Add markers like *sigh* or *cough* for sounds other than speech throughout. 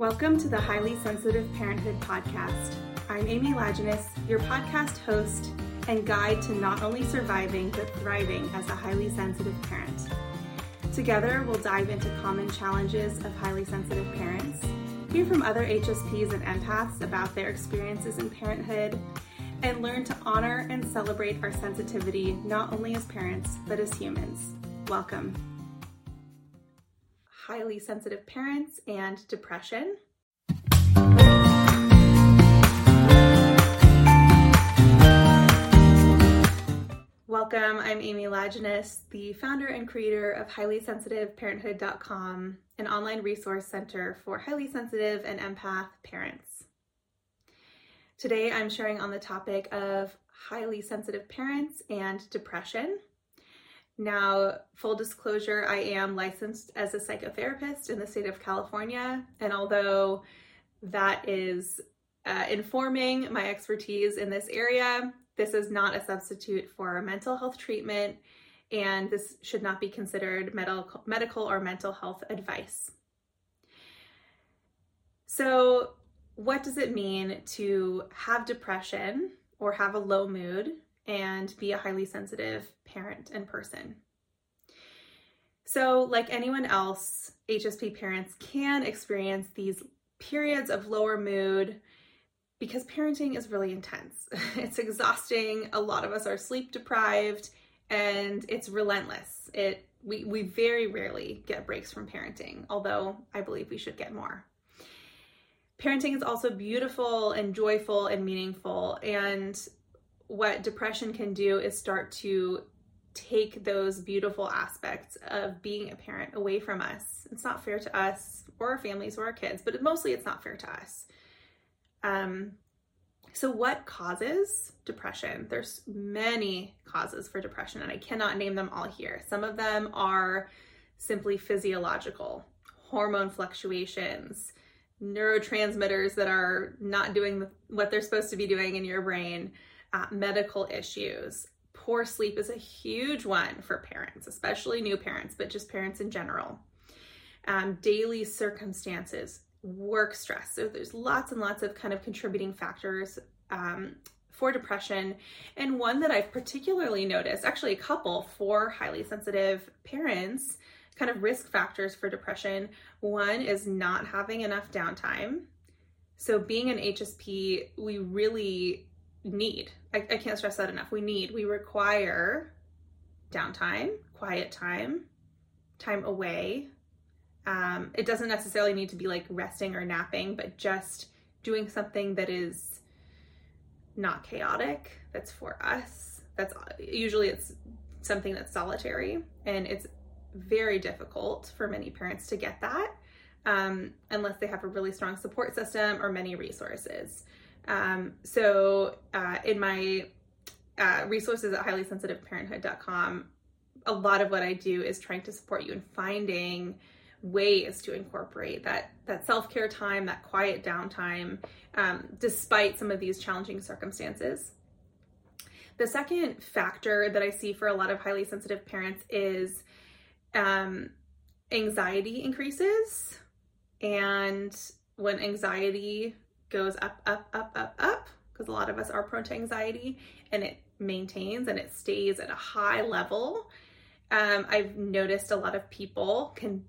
Welcome to the Highly Sensitive Parenthood Podcast. I'm Amy Lajiness, your podcast host and guide to not only surviving but thriving as a highly sensitive parent. Together, we'll dive into common challenges of highly sensitive parents, hear from other HSPs and empaths about their experiences in parenthood, and learn to honor and celebrate our sensitivity not only as parents but as humans. Welcome highly sensitive parents and depression. Welcome, I'm Amy Lajiness, the founder and creator of HighlySensitiveParenthood.com, an online resource center for highly sensitive and empath parents. Today I'm sharing on the topic of highly sensitive parents and depression. Now, full disclosure, I am licensed as a psychotherapist in the state of California. And although that is uh, informing my expertise in this area, this is not a substitute for mental health treatment, and this should not be considered medical, medical or mental health advice. So, what does it mean to have depression or have a low mood and be a highly sensitive parent and person. So, like anyone else, HSP parents can experience these periods of lower mood because parenting is really intense. *laughs* It's exhausting. A lot of us are sleep deprived and it's relentless. It we we very rarely get breaks from parenting, although I believe we should get more. Parenting is also beautiful and joyful and meaningful and what depression can do is start to take those beautiful aspects of being a parent away from us. It's not fair to us or our families or our kids, but mostly it's not fair to us. Um, so, what causes depression? There's many causes for depression, and I cannot name them all here. Some of them are simply physiological, hormone fluctuations, neurotransmitters that are not doing what they're supposed to be doing in your brain uh, medical issues. Poor sleep is a huge one for parents, especially new parents, but just parents in general. Um, daily circumstances, work stress. So there's lots and lots of kind of contributing factors um, for depression. And one that I've particularly noticed, actually, a couple for highly sensitive parents, kind of risk factors for depression. One is not having enough downtime. So, being an HSP, we really need. I, I can't stress that enough. We need, we require downtime, quiet time, time away. Um, it doesn't necessarily need to be like resting or napping, but just doing something that is not chaotic, that's for us. That's usually it's something that's solitary and it's very difficult for many parents to get that um, unless they have a really strong support system or many resources. Um, so uh, in my uh, resources at highlysensitiveparenthood.com, a lot of what I do is trying to support you in finding ways to incorporate that that self-care time, that quiet downtime, um, despite some of these challenging circumstances. The second factor that I see for a lot of highly sensitive parents is um, anxiety increases. And when anxiety goes up, up, up, up, up, because a lot of us are prone to anxiety, and it maintains and it stays at a high level. Um, I've noticed a lot of people can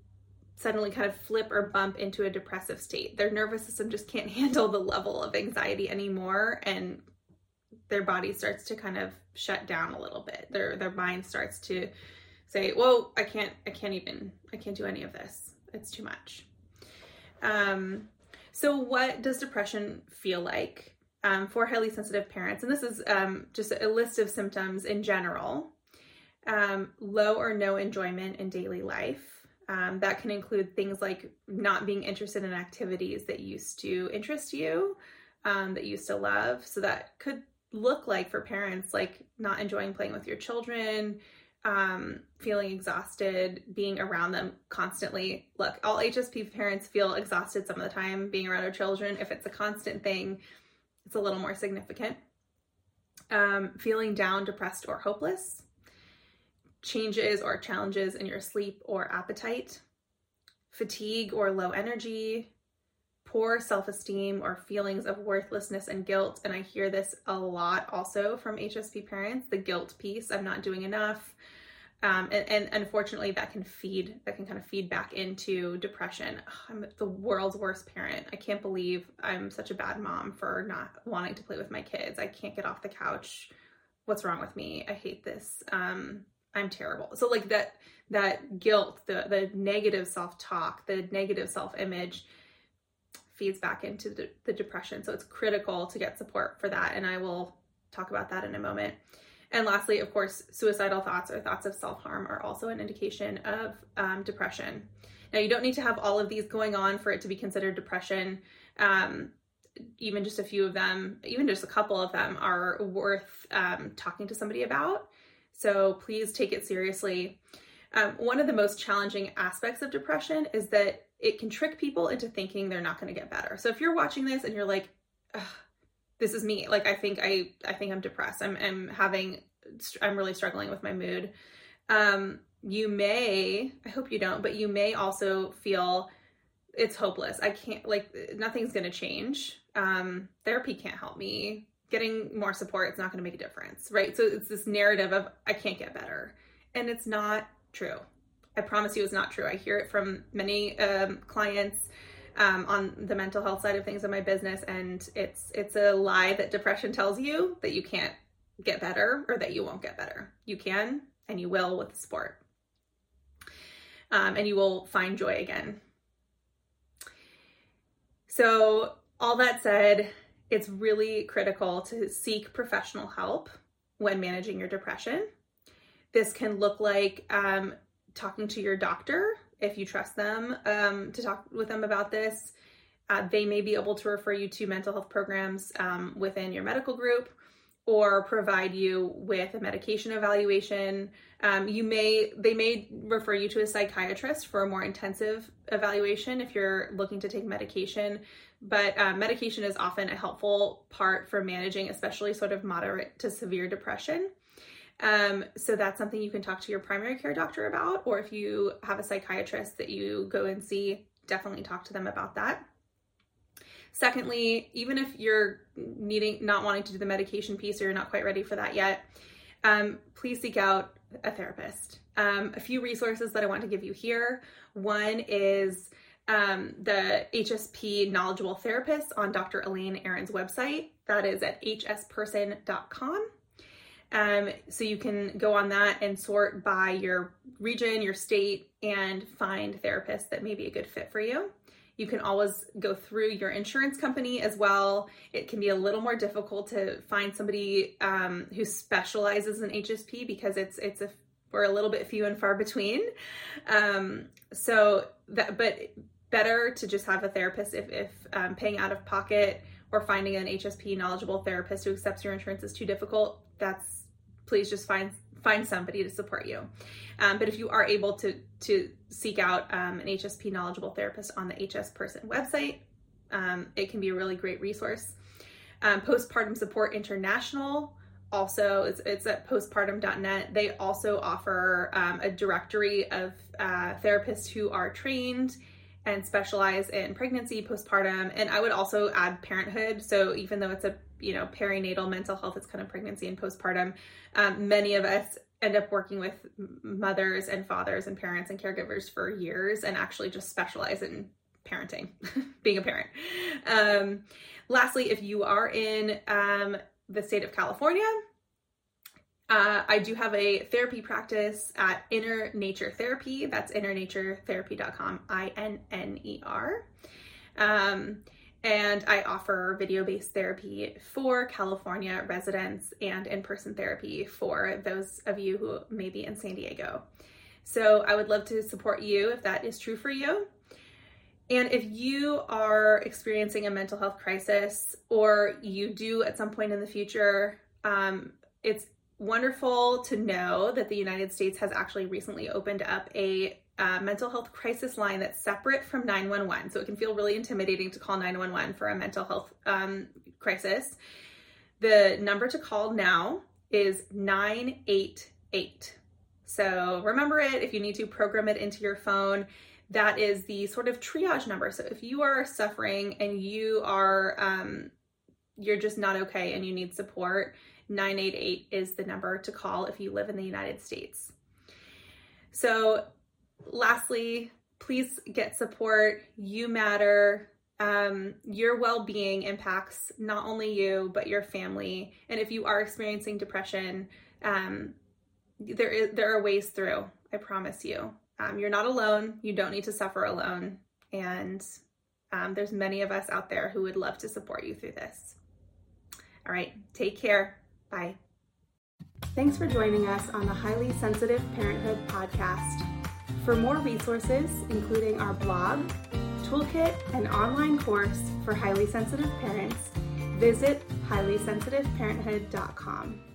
suddenly kind of flip or bump into a depressive state. Their nervous system just can't *laughs* handle the level of anxiety anymore, and their body starts to kind of shut down a little bit. Their their mind starts to say, "Whoa, I can't, I can't even, I can't do any of this. It's too much." Um, so, what does depression feel like um, for highly sensitive parents? And this is um, just a list of symptoms in general um, low or no enjoyment in daily life. Um, that can include things like not being interested in activities that used to interest you, um, that you used to love. So, that could look like for parents like not enjoying playing with your children, um, feeling exhausted, being around them constantly. Look, all HSP parents feel exhausted some of the time being around their children. If it's a constant thing, it's a little more significant. Um, feeling down, depressed, or hopeless. Changes or challenges in your sleep or appetite. Fatigue or low energy. Poor self esteem or feelings of worthlessness and guilt. And I hear this a lot also from HSP parents the guilt piece I'm not doing enough. Um, and, and, unfortunately, that can feed, that can kind of feed back into depression. I'm the world's worst parent. I can't believe I'm such a bad mom for not wanting to play with my kids. I can't get off the couch. What's wrong with me? I hate this. Um, I'm terrible. So like that, that guilt, the the negative self talk, the negative self image feeds back into the, the depression. So it's critical to get support for that. And I will talk about that in a moment. And lastly, of course, suicidal thoughts or thoughts of self harm are also an indication of um, depression. Now, you don't need to have all of these going on for it to be considered depression. Um, even just a few of them, even just a couple of them, are worth um, talking to somebody about. So please take it seriously. Um, one of the most challenging aspects of depression is that it can trick people into thinking they're not going to get better. So if you're watching this and you're like, this is me, like I think I I think I'm depressed. I'm I'm having I'm really struggling with my mood. Um, you may I hope you don't, but you may also feel it's hopeless. I can't like nothing's going to change. Um, therapy can't help me. Getting more support, it's not going to make a difference, right? So it's this narrative of I can't get better, and it's not true. I promise you it's not true. I hear it from many um, clients um, on the mental health side of things in my business, and it's it's a lie that depression tells you that you can't get better or that you won't get better. You can and you will with the sport, um, and you will find joy again. So all that said, it's really critical to seek professional help when managing your depression. This can look like um, talking to your doctor if you trust them um, to talk with them about this. Uh, they may be able to refer you to mental health programs um, within your medical group or provide you with a medication evaluation. Um, you may they may refer you to a psychiatrist for a more intensive evaluation if you're looking to take medication. But uh, medication is often a helpful part for managing, especially sort of moderate to severe depression. Um, so that's something you can talk to your primary care doctor about, or if you have a psychiatrist that you go and see, definitely talk to them about that. Secondly, even if you're needing, not wanting to do the medication piece or you're not quite ready for that yet, um, please seek out a therapist. Um, a few resources that I want to give you here. One is um, the HSP Knowledgeable Therapist on Dr. Elaine Aron's website. That is at hsperson.com. Um, so you can go on that and sort by your region, your state, and find therapists that may be a good fit for you. You can always go through your insurance company as well. It can be a little more difficult to find somebody um, who specializes in HSP because it's it's a we're a little bit few and far between. Um, so that, but better to just have a therapist if, if um, paying out of pocket or finding an HSP knowledgeable therapist who accepts your insurance is too difficult. That's please just find find somebody to support you. Um, but if you are able to to seek out um, an HSP knowledgeable therapist on the HS Person website, um, it can be a really great resource. Um, postpartum Support International also it's, it's at postpartum.net. They also offer um, a directory of uh, therapists who are trained and specialize in pregnancy, postpartum, and I would also add parenthood. So even though it's a you know perinatal mental health, it's kind of pregnancy and postpartum. Um, many of us end up working with mothers and fathers and parents and caregivers for years, and actually just specialize in parenting, *laughs* being a parent. Um, lastly, if you are in um, the state of California, uh, I do have a therapy practice at Inner Nature Therapy. That's innernaturetherapy.com, I N N E R. Um, and I offer video based therapy for California residents and in person therapy for those of you who may be in San Diego. So I would love to support you if that is true for you. And if you are experiencing a mental health crisis or you do at some point in the future, um, it's wonderful to know that the United States has actually recently opened up a uh, mental health crisis line that's separate from 911. So it can feel really intimidating to call 911 for a mental health um, crisis. The number to call now is 988. So remember it if you need to program it into your phone. that is the sort of triage number. So if you are suffering and you are um, you're just not okay and you need support, 988 is the number to call if you live in the United States. So, lastly, please get support. You matter. Um, your well being impacts not only you, but your family. And if you are experiencing depression, um, there, is, there are ways through, I promise you. Um, you're not alone. You don't need to suffer alone. And um, there's many of us out there who would love to support you through this. All right, take care. Bye. Thanks for joining us on the Highly Sensitive Parenthood podcast. For more resources, including our blog, toolkit, and online course for highly sensitive parents, visit highlysensitiveparenthood.com.